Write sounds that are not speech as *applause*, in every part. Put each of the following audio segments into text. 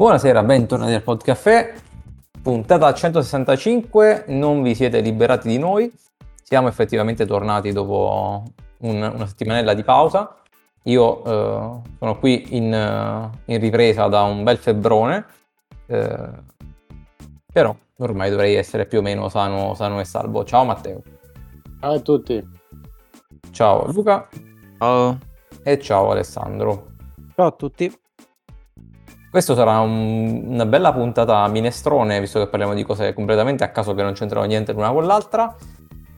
Buonasera, bentornati al Podcaffè, puntata 165, non vi siete liberati di noi, siamo effettivamente tornati dopo un, una settimanella di pausa, io eh, sono qui in, in, ripresa da un bel febbrone, eh, però ormai dovrei essere più o meno sano, sano e salvo. Ciao Matteo. Ciao a tutti. Ciao Luca. Ciao. E ciao Alessandro. Ciao a tutti. Questa sarà un, una bella puntata minestrone, visto che parliamo di cose completamente a caso che non c'entrano niente l'una con l'altra.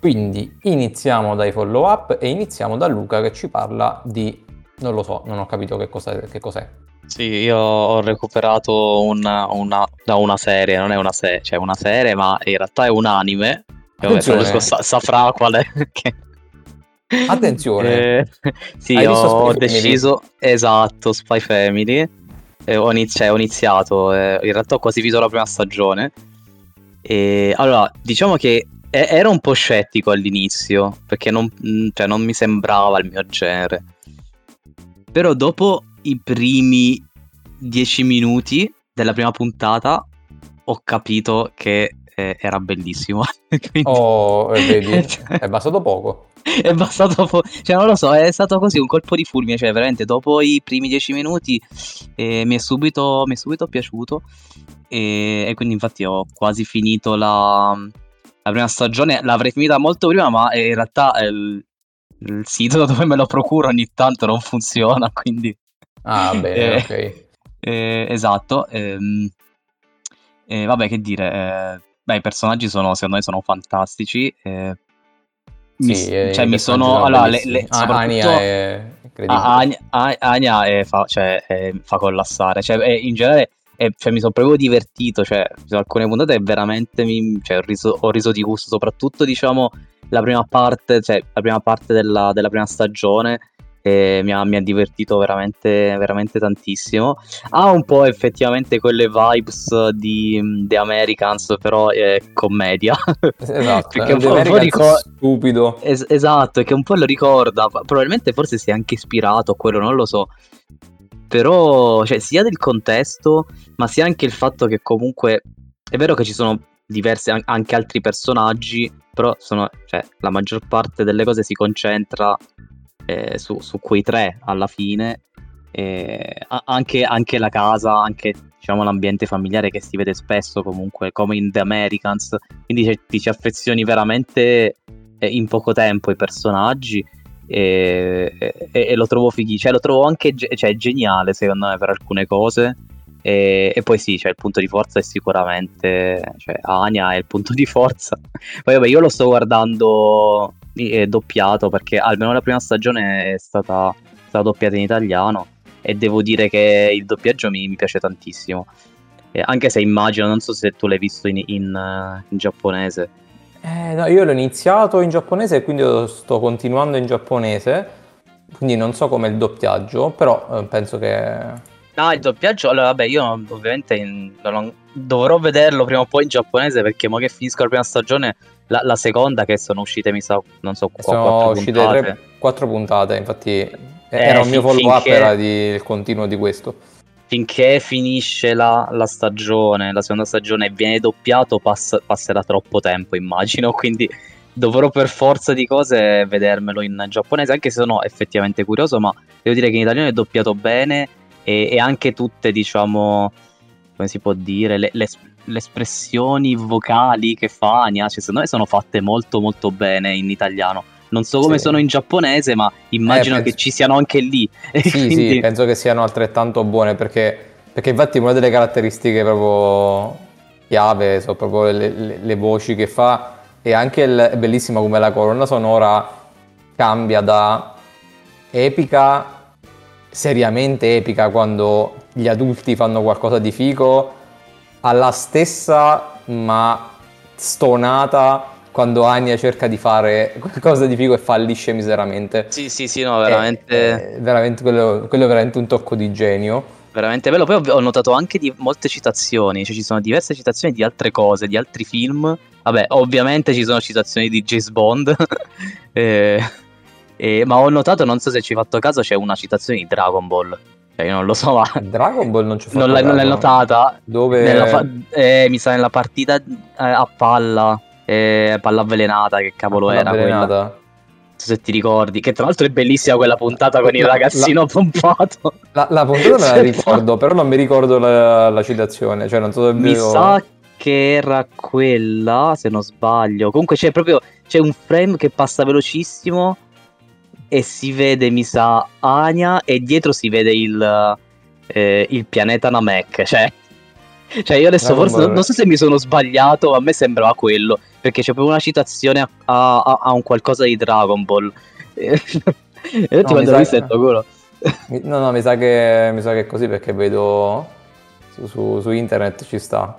Quindi iniziamo dai follow up e iniziamo da Luca che ci parla di... non lo so, non ho capito che cos'è. Che cos'è. Sì, io ho recuperato una, una, da una serie, non è una serie, cioè una serie, ma in realtà è un anime. Attenzione. Sa, saprà qual è. Che... Attenzione. Eh, sì, ho deciso, esatto, Spy Family eh, ho, inizi- cioè, ho, iniziato, eh, in realtà ho quasi visto la prima stagione. E allora, diciamo che e- ero un po' scettico all'inizio, perché non, mm, cioè, non mi sembrava il mio genere. Però dopo i primi dieci minuti della prima puntata ho capito che eh, era bellissimo. *laughs* Quindi... Oh, vedi, *laughs* è bastato poco. è bastato po- cioè non lo so è stato così un colpo di fulmine cioè veramente dopo i primi dieci minuti eh, mi, è subito, mi, è subito, piaciuto e, e, quindi infatti ho quasi finito la, la, prima stagione l'avrei finita molto prima ma in realtà il, il sito da dove me lo procuro ogni tanto non funziona quindi ah bene *laughs* eh, ok eh, esatto ehm, vabbè che dire eh, beh i personaggi sono secondo me sono fantastici eh, mi, sì, cioè, mi sono allora, le, le, ah, Ania è Ania, Ania è fa, cioè, è, fa collassare cioè, in generale è, cioè, mi sono proprio divertito cioè, su alcune puntate veramente mi, cioè, ho, riso, ho riso di gusto soprattutto diciamo la prima parte cioè la prima parte della, della prima stagione e mi ha, mi ha divertito veramente, veramente tantissimo. Ha un po' effettivamente quelle vibes di The Americans, però è commedia. Esatto, *laughs* perché un po', un po ricor- stupido. Es- esatto, che un po' lo ricorda, probabilmente forse si è anche ispirato a quello, non lo so. Però, cioè, sia del contesto, ma sia anche il fatto che comunque è vero che ci sono diversi anche altri personaggi, però sono, cioè, la maggior parte delle cose si concentra eh, su, su, quei tre alla fine. Eh, anche, anche, la casa, anche diciamo, l'ambiente familiare che si vede spesso comunque come in The Americans, quindi ti ci affezioni veramente eh, in poco tempo ai personaggi e, e, e lo trovo fighi, cioè lo trovo anche cioè, geniale secondo me per alcune cose. E, e, poi sì, cioè, il punto di forza è sicuramente cioè, Anya è il punto di forza. *laughs* Poi vabbè, io lo sto guardando doppiato perché almeno la prima stagione è stata, stata doppiata in italiano e devo dire che il doppiaggio mi, mi piace tantissimo. Eh, anche se immagino, non so se tu l'hai visto in, in, uh, in giapponese. Eh, no, io l'ho iniziato in giapponese e quindi sto continuando in giapponese. Quindi non so com'è il doppiaggio, però eh, penso che No, il doppiaggio, allora vabbè, io ovviamente in, dovrò vederlo prima o poi in giapponese perché mo che finisco la prima stagione, la, la seconda che sono uscite, mi sa, non so, qua, sono uscite puntate. Tre, quattro puntate, infatti eh, era un mio follow up, era di, il continuo di questo. Finché finisce la, la, stagione, la seconda stagione e viene doppiato, pass, passerà troppo tempo, immagino, *laughs* quindi dovrò per forza di cose vedermelo in giapponese, anche se sono effettivamente curioso, ma devo dire che in italiano è doppiato bene e, e anche tutte, diciamo, come si può dire, le, le, le espressioni vocali che fa Anya, cioè, secondo me sono fatte molto molto bene in italiano. Non so come sì. sono in giapponese, ma immagino eh, penso... che ci siano anche lì. *laughs* Sì, quindi... sì, penso che siano altrettanto buone perché, perché infatti una delle caratteristiche proprio chiave sono proprio le, le, le voci che fa e anche il, è bellissima come la colonna sonora cambia da epica seriamente epica quando gli adulti fanno qualcosa di figo, alla stessa ma stonata quando Anya cerca di fare qualcosa di figo e fallisce miseramente. Sì, sì, sì, no, veramente. È, è veramente quello, quello, è veramente un tocco di genio. Veramente bello. Poi ho notato anche di molte citazioni, cioè ci sono diverse citazioni di altre cose, di altri film. Vabbè, ovviamente ci sono citazioni di James Bond. *laughs* eh, eh, ma ho notato, non so se ci hai fatto caso, c'è una citazione di Dragon Ball. Cioè, io non lo so, ma... *laughs* Dragon Ball non ci fatto Non l'hai, non l'hai notata? Dove... Nella fa- eh, mi sa nella partita eh, a palla, eh, palla avvelenata, che cavolo Quella era quella? avvelenata? Non so se ti ricordi, che tra l'altro è bellissima quella puntata con il La- ragazzino *laughs* pompato. La, la puntata me la ricordo, però non mi ricordo la, la citazione. Cioè, non so se Mi sa che era quella, se non sbaglio. Comunque c'è proprio c'è un frame che passa velocissimo e si vede, mi sa, Anya e dietro si vede il, eh, il pianeta Namek. Cioè, cioè io adesso Dragon forse non, non so se mi sono sbagliato, ma a me sembrava quello. Perché c'è proprio una citazione a, a- a- un qualcosa di Dragon Ball. E *laughs* io quando sa l'ho visto quello. Mi- No, no, mi sa che, mi sa che è così perché vedo su, su- su internet ci sta.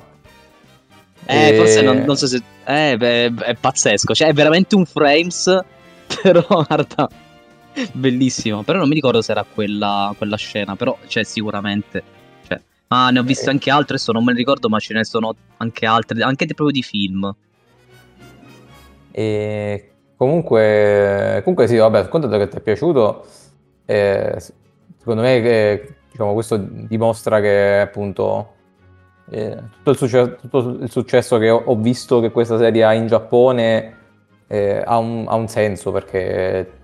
Eh, E- forse non, non so se. Eh, beh, è pazzesco. Cioè, è veramente un frames. *laughs* Però, guarda, bellissimo. Però non mi ricordo se era quella, quella scena. Però, cioè, sicuramente. Cioè, ma ne ho viste Eh. anche altre. Adesso non me ne ricordo, ma ce ne sono anche altre. Anche proprio di film. E comunque, comunque sì, vabbè, contento che ti è piaciuto. Eh, secondo me eh, diciamo, questo dimostra che appunto eh, tutto, il succe- tutto il successo che ho, ho visto che questa serie ha in Giappone eh, ha, un, ha un senso perché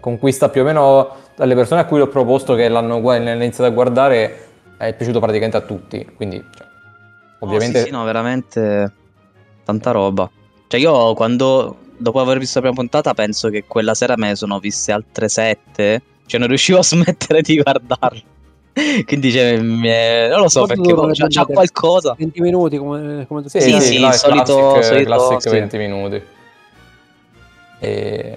conquista più o meno dalle persone a cui l'ho proposto che l'hanno, l'hanno iniziato a guardare è piaciuto praticamente a tutti. Quindi cioè, ovviamente Oh, sì, sì, no, veramente. Tanta roba. Cioè, io quando. Dopo aver visto la prima puntata, penso che quella sera me ne sono viste altre sette. Cioè, non riuscivo a *laughs* smettere di guardarla. Quindi, cioè, è- non lo so Quanto perché c'ha, c'ha puntate? qualcosa. 20 minuti come, come tu Sì, Sì, sì, sì, no, è solito- classic, solito- classic sì. 20 minuti. E...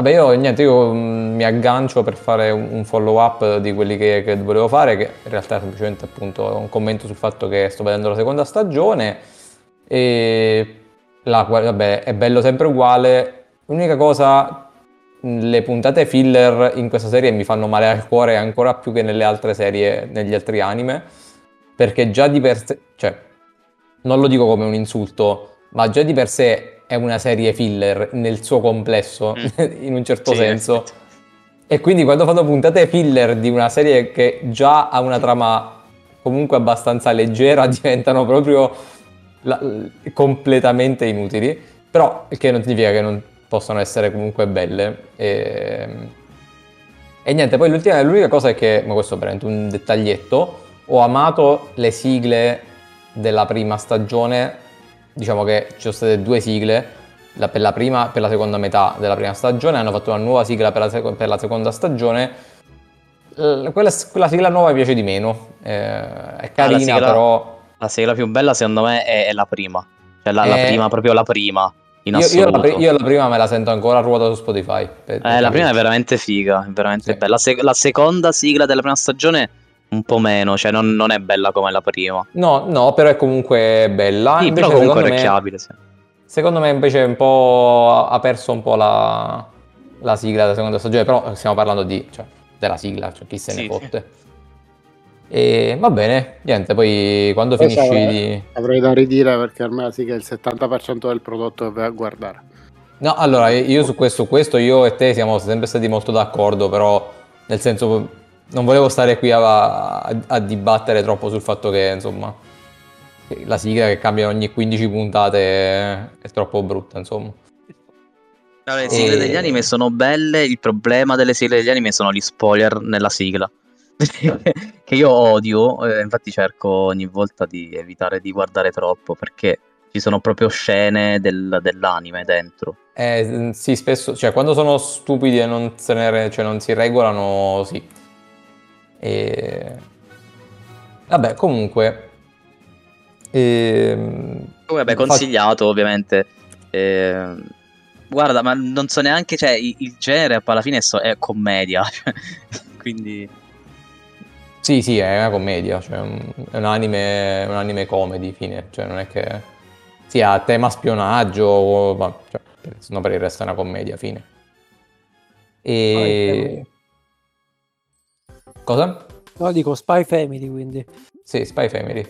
Vabbè, io niente, io mm, mi aggancio per fare un, follow up di quelli che, che volevo fare, che in realtà è semplicemente appunto un commento sul fatto che sto vedendo la seconda stagione e la, vabbè, è bello sempre uguale. L'unica cosa, mh, le puntate filler in questa serie mi fanno male al cuore ancora più che nelle altre serie, negli altri anime, perché già di per sé, cioè, non lo dico come un insulto, ma già di per sé è una serie filler nel suo complesso, *laughs* in un certo Sì, senso. effetti. E quindi quando fanno puntate filler di una serie che già ha una trama comunque abbastanza leggera, *laughs* diventano proprio la- completamente inutili. Però il che non significa che non possano essere comunque belle. E, e niente, poi l'ultima, l'unica cosa è che, ma questo è veramente un dettaglietto, ho amato le sigle della prima stagione, diciamo che ci sono state due sigle, la- per la prima per la seconda metà della prima stagione, hanno fatto una nuova sigla per la, seco- per la seconda stagione. L- Quella, quella sigla nuova mi piace di meno, eh, è carina sigla- però... La sigla più bella, secondo me, è, è la prima. Cioè, la, la Eh, prima, proprio la prima. In Io, io la, io la prima me la sento ancora a ruota su Spotify. per- per Eh, la prima è veramente figa, è veramente Sì. bella. La, sec- la seconda sigla della prima stagione un po' meno, cioè non, non è bella come la prima. No, no, però è comunque bella. sì, Invece, però comunque secondo me- orecchiabile. Sì. Secondo me invece un po' ha perso un po' la, la sigla della seconda stagione, però stiamo parlando di, cioè, della sigla, cioè chi se ne Sì, fotte. E va bene, niente, poi quando Poi finisci sarà- di... Avrei da ridire perché ormai sì che il 70% del prodotto che vai a guardare. No, allora io su questo, questo io e te siamo sempre stati molto d'accordo, però nel senso non volevo stare qui a, a- a dibattere troppo sul fatto che insomma che la sigla che cambia ogni 15 puntate è, è troppo brutta, insomma. le sigle E- degli anime sono belle, il problema delle sigle degli anime sono gli spoiler nella sigla. *laughs* che io odio, eh, infatti cerco ogni volta di evitare di guardare troppo perché ci sono proprio scene del- dell'anime dentro. Eh, sì, spesso, cioè quando sono stupidi e non, se ne cioè, non si regolano, sì. E... Vabbè, comunque... ehm, Vabbè, fa- consigliato ovviamente. Eh, guarda, ma non so neanche, cioè, il, genere alla fine è, commedia. *laughs* cioè, Quindi, Sì, sì, è una commedia, cioè è un anime, un anime comedy, fine, cioè non è che... Sì, ha tema spionaggio, ma, cioè, no per il resto è una commedia, fine. E... Cosa? No, dico Spy Family, quindi. Sì, Spy Family.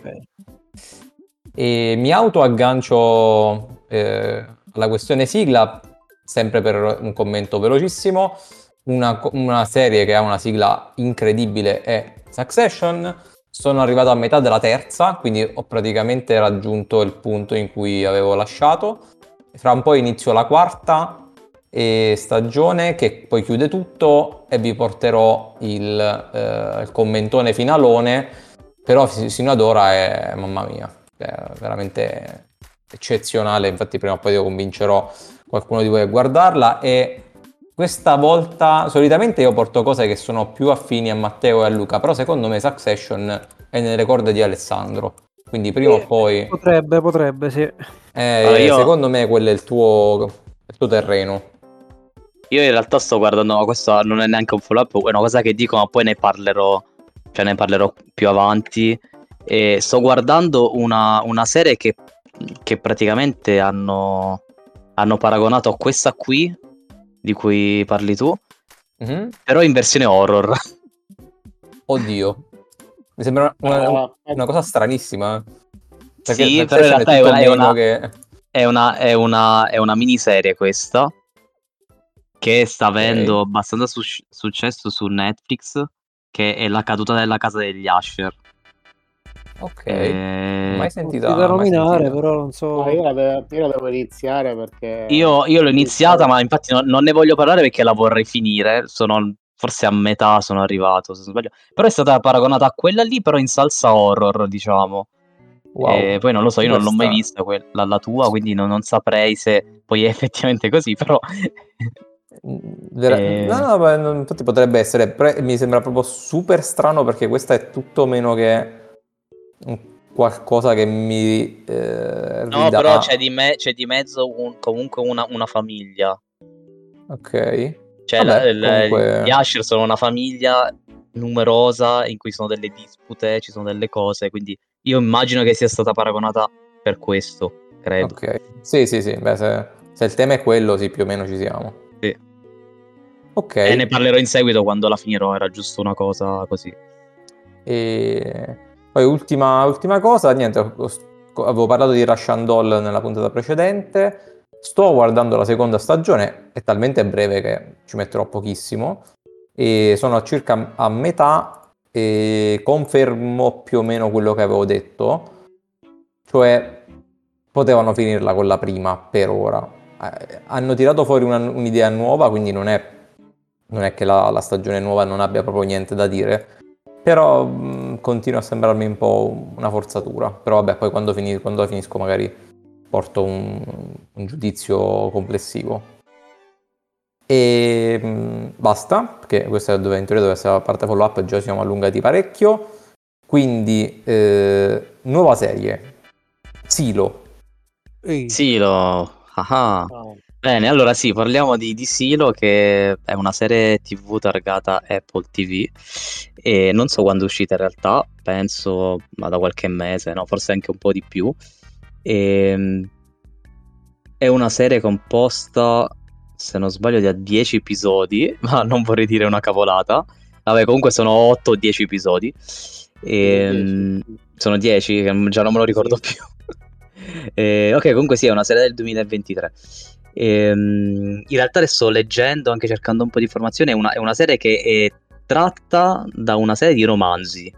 E mi autoaggancio eh, alla questione sigla, sempre per un commento velocissimo. una, una serie che ha una sigla incredibile è Succession. Sono arrivato a metà della terza, quindi ho praticamente raggiunto il punto in cui avevo lasciato. Fra un po' inizio la quarta e stagione che poi chiude tutto e vi porterò il, eh, il commentone finalone, però sino ad ora è, mamma mia, è veramente eccezionale, infatti prima o poi io convincerò qualcuno di voi a guardarla e questa volta solitamente io porto cose che sono più affini a Matteo e a Luca, però secondo me Succession è nelle corde di Alessandro, quindi prima o poi Potrebbe, potrebbe, sì. eh, Allora, io- secondo me quello è il tuo, il tuo terreno. Io in realtà sto guardando, ma questo non è neanche un follow up, è una cosa che dico, ma poi ne parlerò, cioè ne parlerò più avanti. E sto guardando una, una serie che, che praticamente hanno, hanno paragonato a questa qui, di cui parli tu, Mhm. però in versione horror. Oddio, mi sembra una, Ah, una cosa stranissima. eh. Sì, Succession però in realtà è è una- che... È una, è una, è una miniserie questa, che sta avendo abbastanza su- successo su Netflix, che è La caduta della casa degli Asher. Ok, Eh, mai sentita. da nominare, sentita. però non so. no, io, la devo, io la devo iniziare perché... Io, io l'ho iniziata, ma infatti non, non ne voglio parlare perché la vorrei finire. Sono forse a metà sono arrivato, se non sbaglio. Però è stata paragonata a quella lì, però in salsa horror, diciamo. Wow. E poi non lo so, io non l'ho mai vista quella, la tua, quindi non, non saprei se poi è *laughs* effettivamente così, però... Mm, vera- Eh. No, no, non- infatti potrebbe essere, però mi sembra proprio super strano perché questa è tutto meno che qualcosa che mi eh, No, però c'è di, me- c'è di mezzo un- comunque una, una famiglia. Ok. Cioè, Vabbè, la- la- comunque- gli Asher sono una famiglia numerosa in cui sono delle dispute, ci sono delle cose, quindi io immagino che sia stata paragonata per questo, credo. Ok. Sì, sì, sì, beh, se, se il tema è quello, sì, più o meno ci siamo. Sì. Ok. E ne parlerò in seguito quando la finirò, era giusto una cosa così. E poi ultima, ultima cosa, niente, avevo parlato di Rush and Doll nella puntata precedente, sto guardando la seconda stagione, è talmente breve che ci metterò pochissimo e sono a circa a metà e confermo più o meno quello che avevo detto, cioè potevano finirla con la prima per ora. Eh, hanno tirato fuori una- un'idea nuova, quindi non è, non è che la, la stagione nuova non abbia proprio niente da dire. Però mh, continua a sembrarmi un po' una forzatura. Però vabbè, poi quando, fini- quando la finisco magari porto un, un giudizio complessivo. E mh, basta, perché questa è dove in teoria dove essere la parte follow up già siamo allungati parecchio. Quindi, eh, nuova serie. Silo. Ehi, Silo, ah. Ah, Bene, allora sì, parliamo di, di Silo che è una serie TV targata Apple TV e non so quando è uscita in realtà, penso ma da qualche mese, no? forse anche un po' di più. E, è una serie composta, se non sbaglio, da 10 episodi, *laughs* ma non vorrei dire una cavolata. Vabbè, comunque sono 8 o 10 episodi. E, Dieci. sono 10, che già non me lo ricordo più. Eh, ok, comunque sì, è una serie del 2023. Ehm, in realtà adesso leggendo, anche cercando un po' di informazioni, è una, è una serie che è tratta da una serie di romanzi.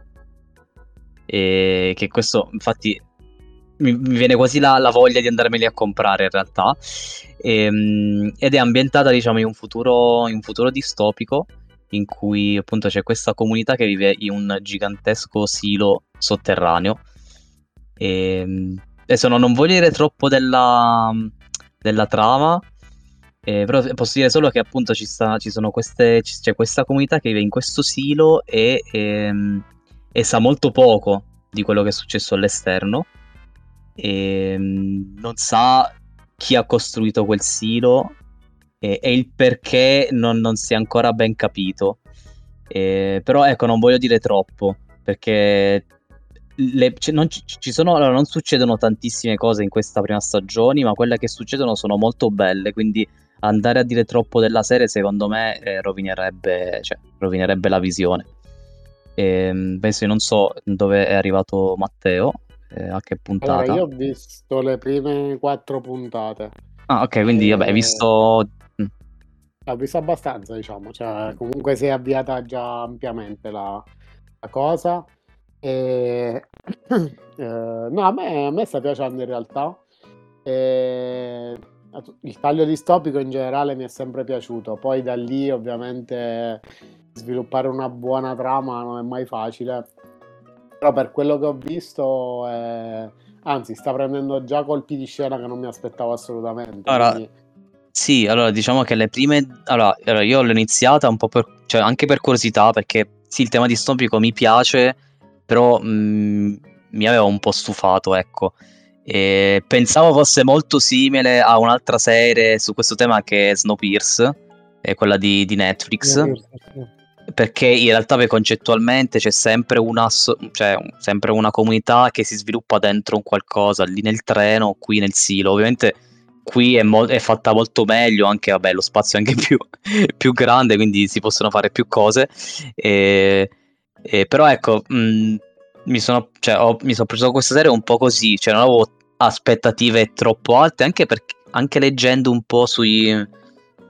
E che questo, infatti, mi, mi viene quasi la, la voglia di andarmeli a comprare in realtà. Ehm, ed è ambientata, diciamo, in un futuro, in un futuro distopico in cui appunto c'è questa comunità che vive in un gigantesco silo sotterraneo. E, adesso no, non voglio dire troppo della, della trama, eh, però posso dire solo che appunto ci, sta, ci sono queste, c'è questa comunità che vive in questo silo e, ehm, e sa molto poco di quello che è successo all'esterno. E, mm, non sa chi ha costruito quel silo e, e il perché non, non si è ancora ben capito. Eh, però ecco, non voglio dire troppo perché le- c- non, ci- ci sono, allora, non succedono tantissime cose in questa prima stagione, ma quelle che succedono sono molto belle. Quindi andare a dire troppo della serie, secondo me, eh, rovinerebbe, cioè, rovinerebbe la visione. Ehm, penso, non so dove è arrivato Matteo, eh, a che puntata. Allora, io ho visto le prime quattro puntate. Ah, ok, quindi vabbè, hai Eh, visto. mm, L'ho visto abbastanza, diciamo, cioè comunque si è avviata già ampiamente la, la cosa. E... *clears throat* eh, no, a me, a me sta piacendo in realtà. E... Il taglio distopico in generale mi è sempre piaciuto, poi da lì ovviamente sviluppare una buona trama non è mai facile, però per quello che ho visto, è... anzi sta prendendo già colpi di scena che non mi aspettavo assolutamente. Allora, quindi... Sì, allora diciamo che le prime... Allora, allora, io l'ho iniziata un po' per... cioè anche per curiosità, perché sì, il tema distopico mi piace, però mh, mi aveva un po' stufato, ecco. E pensavo fosse molto simile a un'altra serie su questo tema che è Snowpiercer, è quella di, di Netflix, perché in realtà poi concettualmente c'è sempre una, cioè, sempre una comunità che si sviluppa dentro un qualcosa, lì nel treno, qui nel silo. Ovviamente qui è, mo- è fatta molto meglio, anche vabbè, lo spazio è anche *laughs* più, più grande, quindi si possono fare più cose. E, e però ecco, mh, mi sono, cioè, ho, mi sono preso questa serie un po' così, cioè non avevo aspettative troppo alte, anche, perché, anche leggendo un po' sui...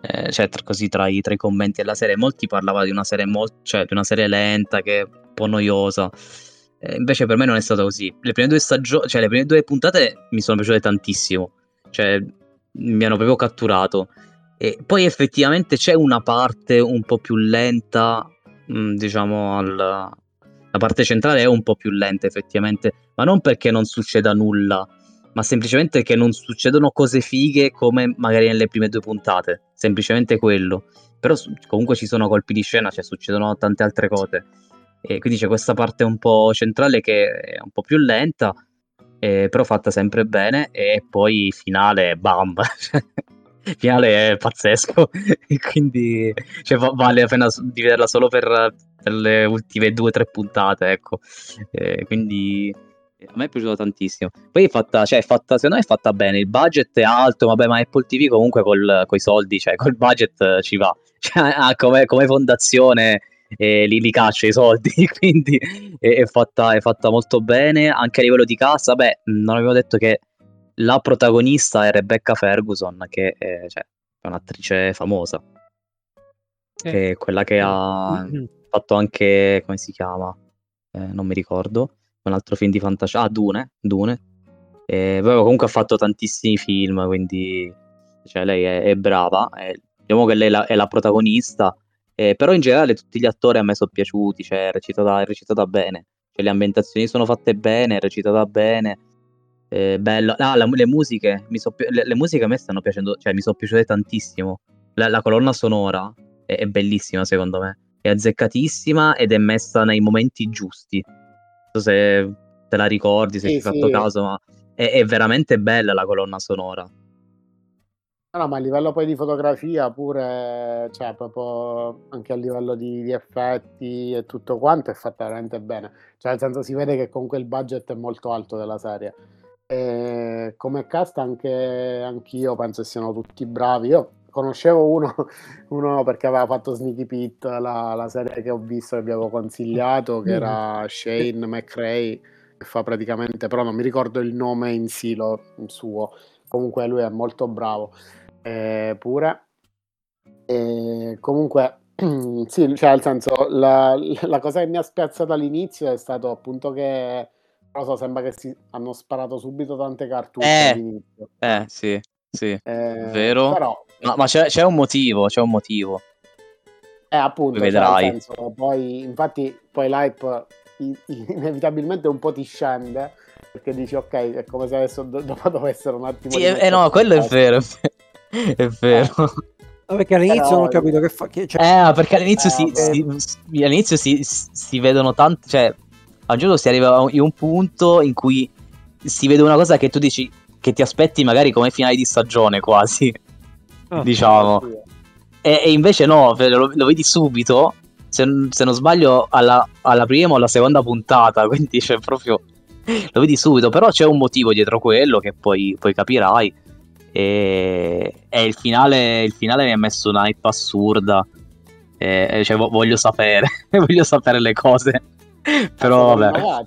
Eh, cioè, tra, così tra i, tra i, commenti della serie, molti parlavano di una serie, molto, cioè, di una serie lenta, che è un po' noiosa. Eh, invece per me non è stato così. Le prime due stagioni, cioè le prime due puntate mi sono piaciute tantissimo. Cioè, mi hanno proprio catturato. E poi effettivamente c'è una parte un po' più lenta, mm, diciamo, al, la parte centrale è un po' più lenta effettivamente, ma non perché non succeda nulla, ma semplicemente perché non succedono cose fighe come magari nelle prime due puntate, semplicemente quello. Però comunque ci sono colpi di scena, cioè succedono tante altre cose. E quindi c'è questa parte un po' centrale che è un po' più lenta, eh, però fatta sempre bene e poi finale bam *laughs* finale è pazzesco. *laughs* E quindi cioè, vale la pena di vederla solo per, per le ultime due o tre puntate ecco. Eh, quindi a me è piaciuto tantissimo. Poi è fatta, cioè, è fatta secondo me è fatta bene. Il budget è alto vabbè ma Apple TV comunque col, coi soldi cioè col budget ci va. *laughs* Cioè, ah, come, come fondazione e li, li caccia i soldi, *laughs* quindi è, è, fatta, è, fatta, molto bene. Anche a livello di cassa, beh, non avevo detto che la protagonista è Rebecca Ferguson, che è, cioè, è un'attrice famosa, eh. che è quella che ha fatto anche, come si chiama? Eh, non mi ricordo, un altro film di fantascienza, ah, Dune, Dune. E poi comunque ha fatto tantissimi film, quindi cioè, lei è, è brava. È, diciamo che lei la, è la protagonista eh, però in generale tutti gli attori a me sono piaciuti, cioè è recitata, recitata bene, cioè, le ambientazioni sono fatte bene, è recitata bene. Eh, bello. Ah, la, le musiche, so, le, le, musiche a me stanno piacendo, cioè mi sono piaciute tantissimo. La, la colonna sonora è, è, bellissima secondo me, è azzeccatissima ed è messa nei momenti giusti. Non so se te la ricordi, se sì, ci hai sì. fatto caso, ma è, è veramente bella la colonna sonora. No, ma a livello poi di fotografia pure, cioè proprio anche a livello di, di effetti e tutto quanto è fatta veramente bene. Cioè nel senso si vede che comunque il budget è molto alto della serie. E come cast anche anch'io penso siano tutti bravi. Io conoscevo uno, *laughs* uno perché aveva fatto Sneaky Pit, la, la serie che ho visto, che vi avevo consigliato, che mm. era Shane McRae, che fa praticamente, però non mi ricordo il nome in silo suo. Comunque lui è molto bravo eh, pure. E comunque, *clears throat* sì, cioè, nel senso, la, la, cosa che mi ha spiazzato all'inizio è stato appunto che, so, sembra che si, hanno sparato subito tante cartucce eh, all'inizio. Eh, sì, sì, eh, vero. Però, ma, ma c'è, c'è, un motivo, c'è un motivo. Eh, appunto, cioè, vedrai. Cioè, senso, poi, infatti, poi l'hype *laughs* inevitabilmente un po' ti scende perché dici ok è come se adesso dopo dovessero un attimo sì, eh, no quello è vero, è *laughs* vero è vero. Eh. Perché all'inizio Però... non ho capito che fa. Che, cioè... Eh, perché all'inizio, eh, si, si, all'inizio si, si, vedono tanto. Cioè, a un giorno si arriva in un punto in cui si vede una cosa che tu dici che ti aspetti magari come finale di stagione quasi. Oh, diciamo. E, e, invece no, lo, lo vedi subito. Se, se, non sbaglio, alla, alla prima o alla seconda puntata. *laughs* Quindi c'è proprio. Lo vedi subito. Però c'è un motivo dietro quello che poi, poi capirai. E, e il, finale, il, finale, mi ha messo una hype assurda. E, cioè, voglio sapere, *laughs* voglio sapere le cose. Però vabbè.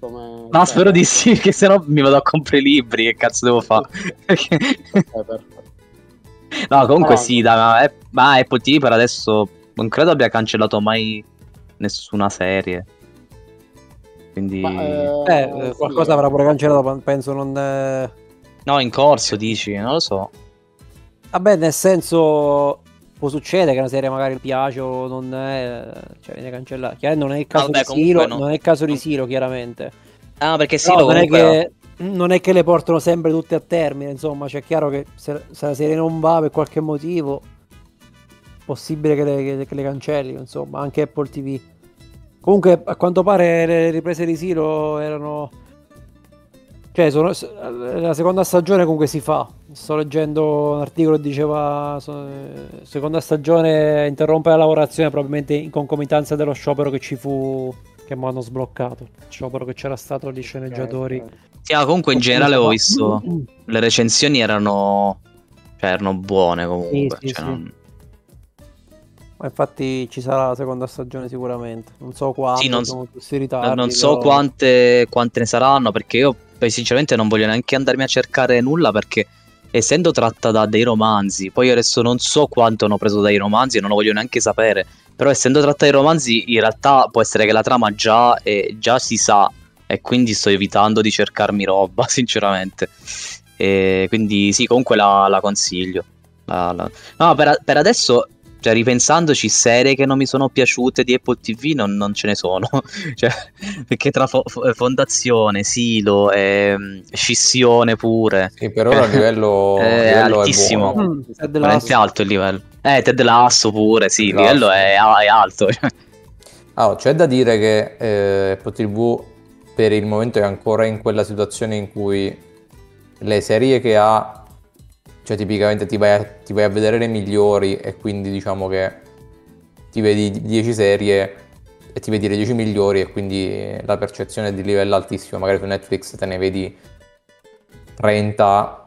Come... No, spero di sì, *laughs* che se no mi vado a comprare i libri. Che cazzo devo fare? *laughs* no, comunque Ah. sì, ma, App- ma Apple TV per adesso non credo abbia cancellato mai nessuna serie. Quindi... Ma, Eh, eh, eh, qualcosa sì. avrà pure cancellato, penso non... eh, No, in corso dici, non lo so. Vabbè, nel senso può succedere che una serie magari piace o non è, cioè viene cancellata. Chiaramente non è il caso vabbè, di Siro, no. non è il caso di Siro, chiaramente. Ah, perché lo non, è che, non è che le portano sempre tutte a termine, insomma, c'è chiaro che se, se la serie non va per qualche motivo, possibile che le, che- che le cancelli, insomma, anche Apple TV. Comunque, a quanto pare le riprese di Siro erano... Cioè, sono, la seconda stagione comunque si fa. Sto leggendo un articolo che diceva so- eh, seconda stagione interrompe la lavorazione probabilmente in concomitanza dello sciopero che ci fu che mi hanno sbloccato. Sciopero che c'era stato agli sceneggiatori. Sì, ma comunque in generale fa- visto... Le recensioni erano... Cioè, erano buone comunque. Sì, sì, cioè, sì. non- Ma infatti ci sarà la seconda stagione sicuramente. Non so quando, Sì, non- non so però- quante, quante ne saranno perché io poi sinceramente non voglio neanche andarmi a cercare nulla perché essendo tratta da dei romanzi, poi adesso non so quanto hanno preso dai romanzi e non lo voglio neanche sapere, però essendo tratta dai romanzi in realtà può essere che la trama già, eh, già si sa e quindi sto evitando di cercarmi roba *laughs* sinceramente. E quindi sì, comunque la, la consiglio. La- la- No, per, per adesso, cioè, ripensandoci, serie che non mi sono piaciute di Apple TV non, non ce ne sono. *laughs* Cioè, perché tra fo- fo- Fondazione, Silo, ehm, Scissione pure. Sì, per ora il livello, È *laughs* il livello altissimo. buono. Mm, Ted Veramente alto il livello. Eh, Ted Lasso pure, sì, il livello è, è alto. Allora, *laughs* c'è da dire che eh, Apple TV per il momento è ancora in quella situazione in cui le serie che ha, cioè tipicamente ti vai a, ti vai a vedere le migliori e quindi diciamo che ti vedi 10 serie e ti vedi le 10 migliori e quindi la percezione è di livello altissimo, magari su Netflix te ne vedi 30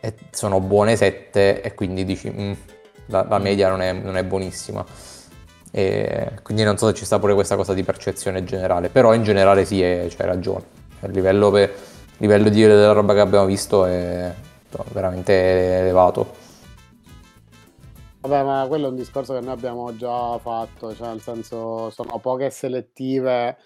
e sono buone 7 e quindi dici "Mm, la, la media non è, non è buonissima. E quindi non so se ci sta pure questa cosa di percezione generale, però in generale sì, è- c'hai ragione. Il livello, per- il livello di, della roba che abbiamo visto è veramente elevato. Vabbè, ma quello è un discorso che noi abbiamo già fatto, cioè nel senso sono poche selettive,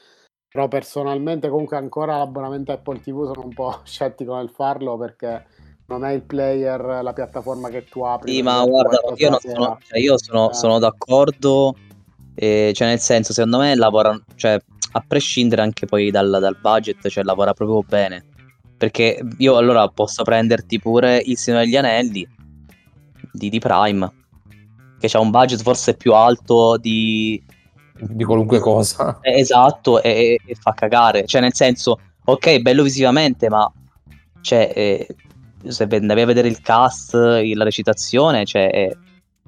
però personalmente comunque ancora l'abbonamento Apple TV sono un po' *laughs* scettico nel farlo perché non è il player, la piattaforma che tu apri. Sì, ma guarda, io, sono, cioè, io sono, Eh. sono d'accordo, eh, cioè nel senso, secondo me lavora, cioè, a prescindere anche poi dal, dal budget, cioè lavora proprio bene. Perché io allora posso prenderti pure Il Signore degli Anelli di, di Prime, che ha un budget forse più alto di, Di qualunque cosa. eh, esatto, e, e fa cagare. Cioè, nel senso, ok, bello visivamente, ma cioè, eh, se andavi a vedere il cast, la recitazione, cioè, eh,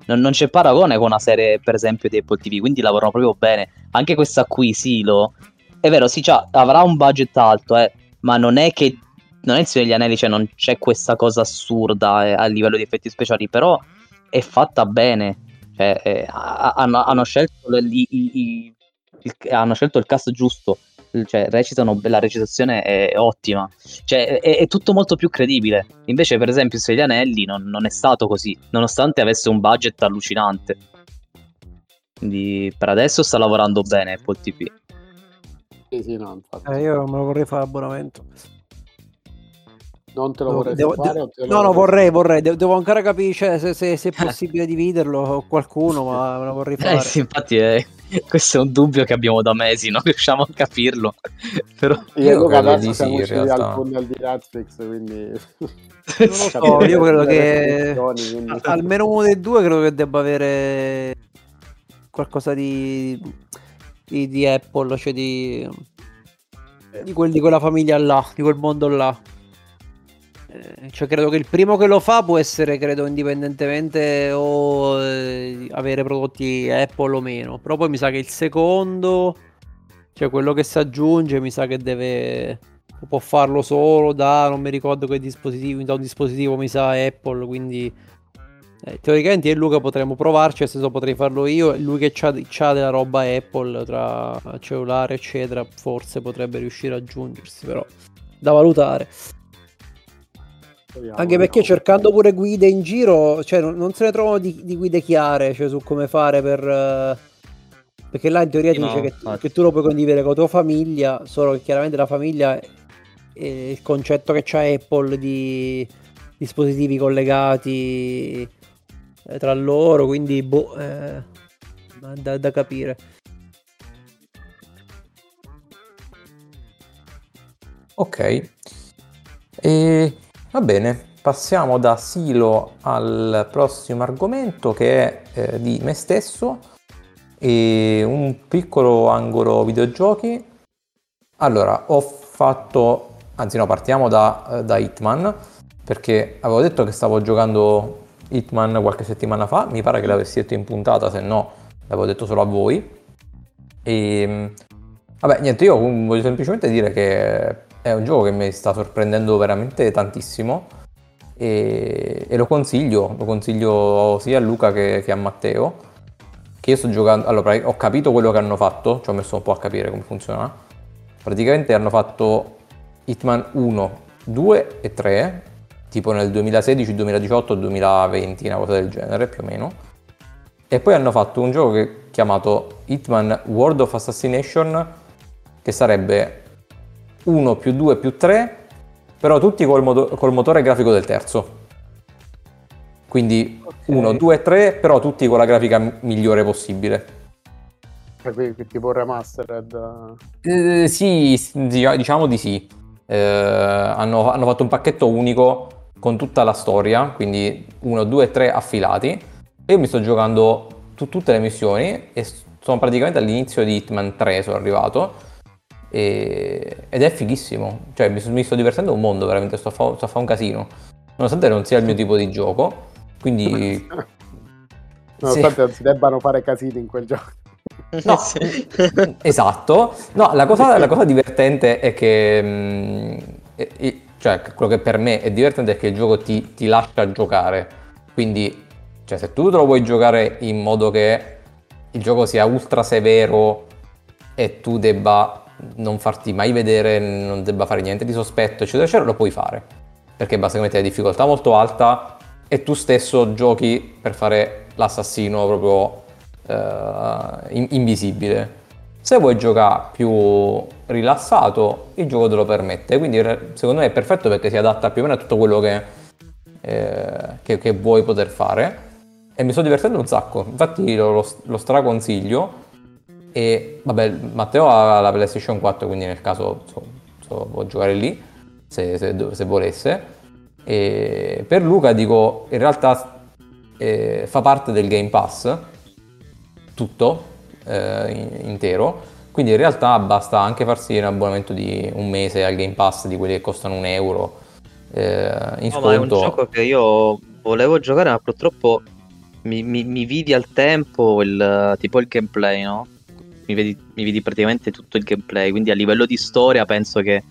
non, non c'è paragone con una serie, per esempio, di Apple TV, quindi lavorano proprio bene. Anche questa qui, Silo, è vero, sì, avrà un budget alto, eh, ma non è che non è il Signore degli Anelli, cioè non c'è questa cosa assurda eh, a livello di effetti speciali, però è fatta bene. Cioè, eh, ha- hanno, hanno scelto le- i- i- i- il, hanno scelto il cast giusto. Cioè, recitano, la recitazione è ottima. Cioè, è, è tutto molto più credibile. Invece, per esempio, Sugli Anelli non, non è stato così, nonostante avesse un budget allucinante. Quindi per adesso sta lavorando bene Apple TV. Sì, sì, no, infatti. Eh, io me lo vorrei fare abbonamento. Non te lo Devo- vorresti devo- fare lo No, no, vorrei, vorrei. De- devo ancora capire cioè, se, se- se è *laughs* possibile dividerlo o qualcuno, ma *laughs* me lo vorrei fare. Eh sì, infatti è- questo è un dubbio che abbiamo da mesi, non riusciamo a capirlo. *laughs* Però Io Io credo adesso di sì, siamo in usciti dal tunnel di Netflix, quindi... Non lo so, io credo che Quindi... almeno uno dei due credo che debba avere qualcosa di, di, di Apple, cioè di, di, quel- di quella famiglia là, di quel mondo là. Eh, Cioè, credo che il primo che lo fa può essere, credo, indipendentemente o eh, avere prodotti Apple o meno. Però poi mi sa che il secondo, cioè quello che si aggiunge, mi sa che deve può farlo solo da non mi ricordo che dispositivo, da un dispositivo mi sa Apple, quindi eh, teoricamente io e Luca potremmo provarci, nel senso potrei farlo io lui che c'ha, c'ha della roba Apple tra cellulare eccetera, forse potrebbe riuscire a aggiungersi, però da valutare. Speriamo, Anche perché vediamo. cercando pure guide in giro, cioè non, non se ne trovano di, di guide chiare cioè, su come fare per... eh, Perché là in teoria Sì, ti no, dice che, infatti. che tu lo puoi condividere con la tua famiglia, solo che chiaramente la famiglia è è il concetto che c'ha Apple di dispositivi collegati eh, tra loro, quindi boh, eh, da, da capire. Ok, e va bene, passiamo da Silo al prossimo argomento che è eh, di me stesso e un piccolo angolo videogiochi. Allora, ho fatto, anzi no, partiamo da, eh, da Hitman perché avevo detto che stavo giocando Hitman qualche settimana fa, mi pare che l'avessi detto in puntata, se no l'avevo detto solo a voi. E vabbè, niente, io voglio semplicemente dire che è un gioco che mi sta sorprendendo veramente tantissimo e, e lo consiglio, lo consiglio sia a Luca che, che a Matteo. Che io sto giocando, allora ho capito quello che hanno fatto, ci ho messo un po' a capire come funziona. Praticamente hanno fatto Hitman 1, 2 e 3, tipo nel 2016, 2018, 2020, una cosa del genere più o meno. E poi hanno fatto un gioco che, chiamato Hitman World of Assassination, che sarebbe 1 più 2 più 3, però tutti col, moto- col motore grafico del terzo. Quindi 1, 2 e 3, però tutti con la grafica m- migliore possibile. Cioè, qui- qui tipo remastered. Eh, sì, diciamo di sì. Eh, hanno, hanno fatto un pacchetto unico con tutta la storia, quindi 1, 2 e 3 affilati. Io mi sto giocando tu- tutte le missioni e sono praticamente all'inizio di Hitman 3 sono arrivato e- ed è fighissimo. Cioè mi, mi sto divertendo un mondo, veramente, sto a fa- sto a fare un casino. Nonostante non sia il mio tipo di gioco, quindi... *laughs* Nonostante non si debbano fare casini in quel gioco. No, *laughs* Sì. esatto. No, la cosa, la cosa divertente è che, mh, e- e- cioè, quello che per me è divertente è che il gioco ti, ti lascia giocare. Quindi, cioè, se tu te lo vuoi giocare in modo che il gioco sia ultra severo e tu debba non farti mai vedere, non debba fare niente di sospetto, eccetera, eccetera, lo puoi fare. Perché metti la difficoltà molto alta e tu stesso giochi per fare l'assassino proprio eh, in- invisibile. Se vuoi giocare più rilassato, il gioco te lo permette. Quindi secondo me è perfetto perché si adatta più o meno a tutto quello che, eh, che- che vuoi poter fare. E mi sto divertendo un sacco. Infatti lo, lo, lo straconsiglio. E vabbè, Matteo ha la PlayStation 4, quindi nel caso so- so- può giocare lì se, se- se volesse. E per Luca dico, in realtà eh, fa parte del Game Pass, tutto eh, in- intero. Quindi in realtà basta anche farsi un abbonamento di un mese al Game Pass di quelli che costano un euro eh, in No, ma è un sconto. gioco che io volevo giocare, ma purtroppo mi, mi- mi vidi al tempo il, tipo il gameplay, no? Mi vedi, mi vidi praticamente tutto il gameplay, quindi a livello di storia penso che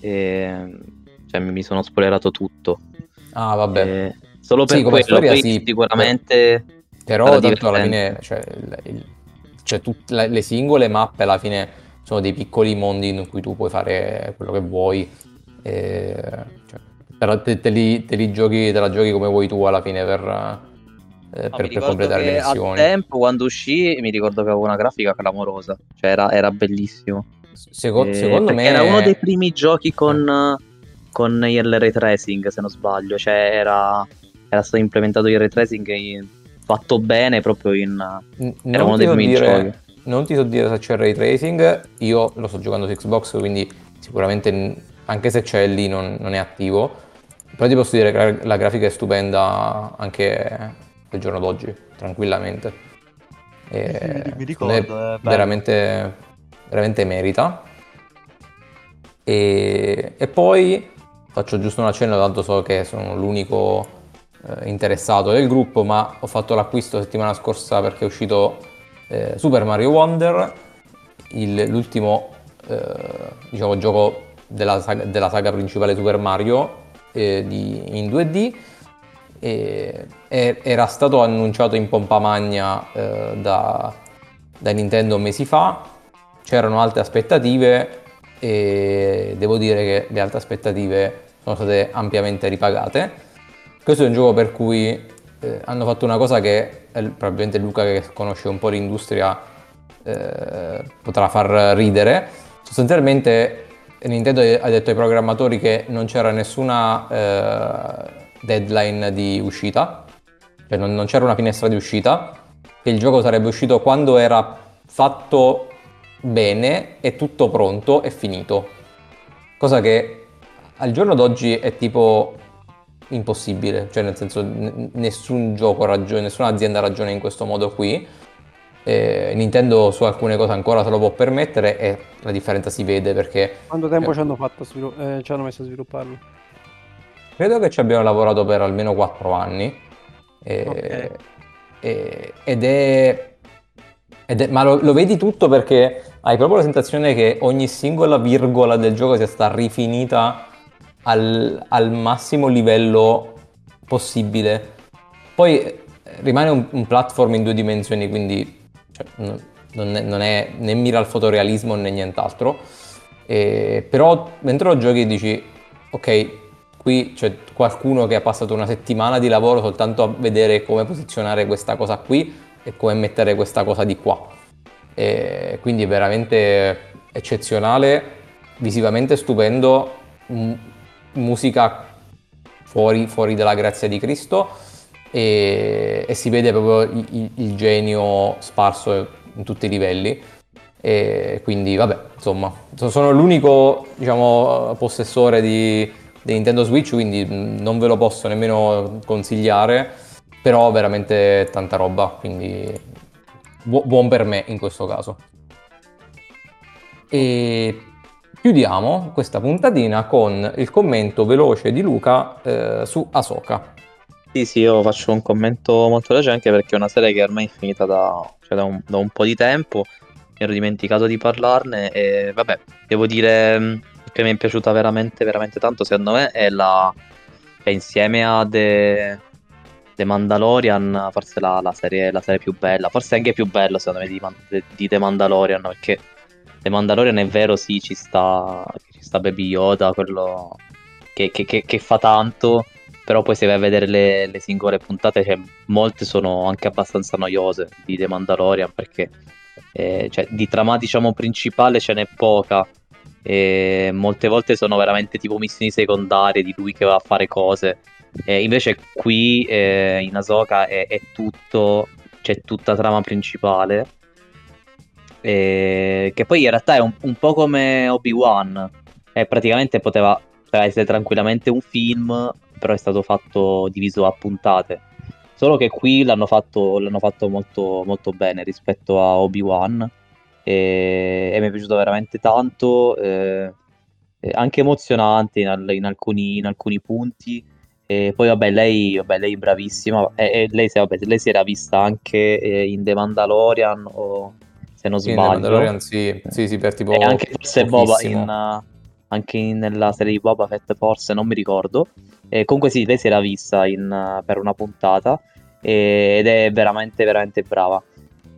eh, cioè, mi sono spoilerato tutto. Ah, vabbè. Eh, solo per Sì, quello, storia poi sì, sicuramente Però tanto alla fine, cioè, il- il- cioè, tut- le singole mappe alla fine sono dei piccoli mondi in cui tu puoi fare quello che vuoi. e, cioè, però te, te li, te li giochi, te la giochi come vuoi tu alla fine per, eh, No, per- per completare le che al missioni. tempo quando uscì mi ricordo che aveva una grafica clamorosa, cioè era, era bellissimo. Seco- Eh, secondo me era uno dei primi giochi con, con il ray tracing, se non sbaglio, cioè era, era stato implementato il ray tracing in- fatto bene proprio in... N- Era uno dei primi dire- giochi. Non ti so dire se c'è il ray tracing, io lo sto giocando su Xbox, quindi sicuramente anche se c'è lì non, non è attivo. Però ti posso dire che la grafica è stupenda anche al giorno d'oggi, tranquillamente. E mi me ricordo, bello. veramente, veramente merita. E, e poi faccio giusto un accenno, tanto so che sono l'unico eh, interessato del gruppo, ma ho fatto l'acquisto settimana scorsa perché è uscito eh, Super Mario Wonder, il- l'ultimo eh, diciamo, gioco della saga, della saga principale Super Mario eh, di- in 2D. E- e- era stato annunciato in pompa magna eh, da, da Nintendo mesi fa, c'erano alte aspettative e devo dire che le alte aspettative sono state ampiamente ripagate. Questo è un gioco per cui eh, hanno fatto una cosa che eh, probabilmente Luca che conosce un po' l'industria eh, potrà far ridere. Sostanzialmente Nintendo ha detto ai programmatori che non c'era nessuna eh, deadline di uscita, cioè non, non c'era una finestra di uscita, che il gioco sarebbe uscito quando era fatto bene, è tutto pronto e finito. Cosa che al giorno d'oggi è tipo impossibile, cioè nel senso n- nessun gioco ragione, nessuna azienda ragiona in questo modo qui. Eh, Nintendo su alcune cose ancora se lo può permettere e la differenza si vede perché... Quanto tempo eh, ci, hanno fatto svilu- eh, ci hanno messo a svilupparlo? Credo che ci abbiano lavorato per almeno 4 anni. E, okay. e, ed, è, ed è... Ma lo, lo vedi tutto perché hai proprio la sensazione che ogni singola virgola del gioco sia stata rifinita al, al massimo livello possibile. Poi eh, rimane un, un, platform in due dimensioni, quindi cioè, non, è, non, è, né mira al fotorealismo né nient'altro. E, però mentre lo giochi dici, ok, qui c'è qualcuno che ha passato una settimana di lavoro soltanto a vedere come posizionare questa cosa qui e come mettere questa cosa di qua. E quindi è veramente eccezionale, visivamente stupendo, musica fuori, fuori dalla grazia di Cristo e, e si vede proprio il, il, genio sparso in tutti i livelli. E quindi vabbè, insomma, sono l'unico diciamo, possessore di, di Nintendo Switch, quindi non ve lo posso nemmeno consigliare, però veramente tanta roba, quindi bu- buon per me in questo caso. E Chiudiamo questa puntatina con il commento veloce di Luca eh, su Ahsoka. Sì, sì, io faccio un commento molto veloce anche perché è una serie che ormai è finita da, cioè da, un, da un, po' di tempo, mi ero dimenticato di parlarne e vabbè, devo dire mm, che mi è piaciuta veramente, veramente tanto, secondo me è la... Cioè, insieme a The, The Mandalorian, forse la, la, serie, la serie più bella, forse anche più bella secondo me di, di The Mandalorian, perché The Mandalorian è vero, sì, ci sta, ci sta Baby Yoda, quello che, che, che, che, fa tanto, però poi se vai a vedere le, le singole puntate, cioè, molte sono anche abbastanza noiose di The Mandalorian, perché eh, cioè, di trama, diciamo, principale ce n'è poca, e molte volte sono veramente tipo missioni secondarie di lui che va a fare cose. E invece qui eh, in Asoka è, è tutto, c'è tutta trama principale e... Che poi in realtà è un, un po' come Obi-Wan. E praticamente poteva, poteva essere tranquillamente un film, però è stato fatto diviso a puntate. Solo che qui l'hanno fatto, l'hanno fatto molto, molto bene rispetto a Obi-Wan. E, e mi è piaciuto veramente tanto. Eh, anche emozionante in, in, alcuni, in, alcuni, punti. E poi, vabbè, lei, vabbè, lei è bravissima. E, e lei, vabbè, lei, si era vista anche eh, in The Mandalorian o se non sì, sbaglio. Sì, sì, sì, per tipo e anche forse Boba in, anche in, nella serie di Boba Fett, forse, non mi ricordo. E comunque sì, lei si era vista in, per una puntata ed è veramente, veramente brava.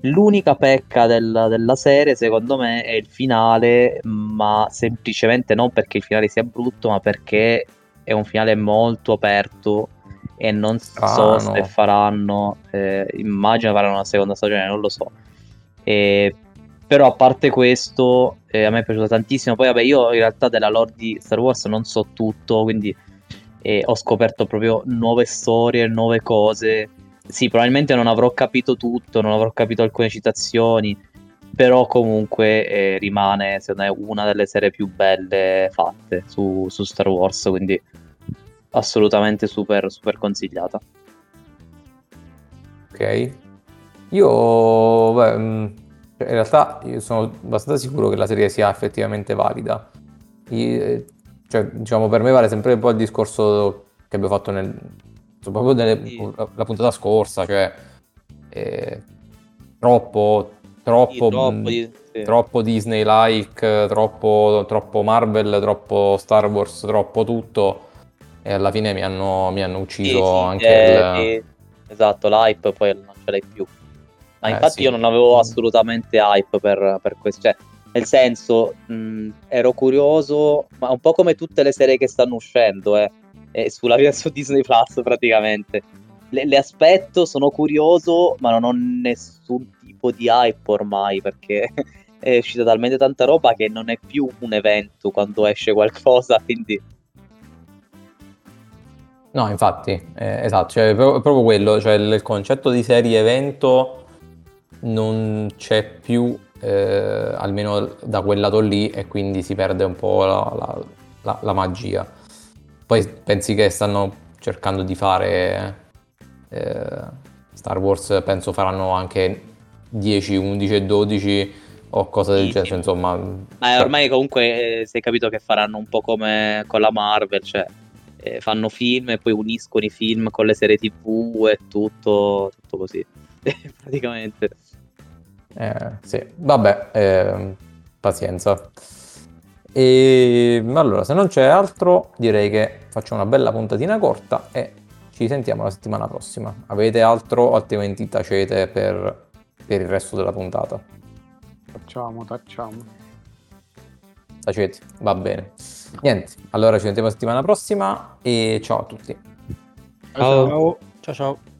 L'unica pecca del, della serie, secondo me, è il finale, ma semplicemente non perché il finale sia brutto, ma perché è un finale molto aperto e non so se faranno, eh, immagino faranno una seconda stagione, non lo so. E, però a parte questo, eh, a me è piaciuto tantissimo. Poi, vabbè, io in realtà della lore di Star Wars non so tutto, quindi eh, ho scoperto proprio nuove storie, nuove cose. Sì, probabilmente non avrò capito tutto, non avrò capito alcune citazioni, però comunque eh, rimane, secondo me, una delle serie più belle fatte su, su Star Wars, quindi assolutamente super, super consigliata. Ok, io, beh, mm, in realtà io sono abbastanza sicuro che la serie sia effettivamente valida. Io, cioè, diciamo, per me vale sempre un po' il discorso che abbiamo fatto nel, proprio nelle, sì. la puntata scorsa, cioè eh, troppo, troppo, sì, troppo, mh, sì. troppo Disney-like, troppo, troppo, Marvel, troppo Star Wars, troppo tutto e alla fine mi hanno, mi hanno ucciso anche eh, il... Esatto, l'hype poi non ce l'hai più. Ma eh, infatti io non avevo assolutamente hype per, per questo. Cioè, Nel senso, mh, ero curioso, ma un po' come tutte le serie che stanno uscendo, eh, eh, sulla su Disney Plus praticamente. Le, le aspetto, sono curioso, ma non ho nessun tipo di hype ormai perché *laughs* è uscita talmente tanta roba che non è più un evento quando esce qualcosa, quindi No, infatti, eh, esatto, cioè, proprio, proprio quello, cioè il, il concetto di serie evento non c'è più, eh, almeno da quel lato lì, e quindi si perde un po' la, la- la- la magia. Poi pensi che stanno cercando di fare eh, Star Wars, penso faranno anche 10, 11 e 12 o cose del Sì, genere, sì. insomma. Ma eh, ormai comunque eh, si è capito che faranno un po' come con la Marvel, cioè eh, fanno film e poi uniscono i film con le serie TV e tutto, tutto così, *laughs* praticamente. Eh, sì, vabbè, ehm, pazienza. E allora, se non c'è altro, direi che facciamo una bella puntatina corta e ci sentiamo la settimana prossima. Avete altro, altrimenti tacete per, per il resto della puntata. Facciamo, tacciamo. Tacete, va bene. Niente, allora ci sentiamo la settimana prossima e ciao a tutti. Ciao. Ciao ciao. ciao.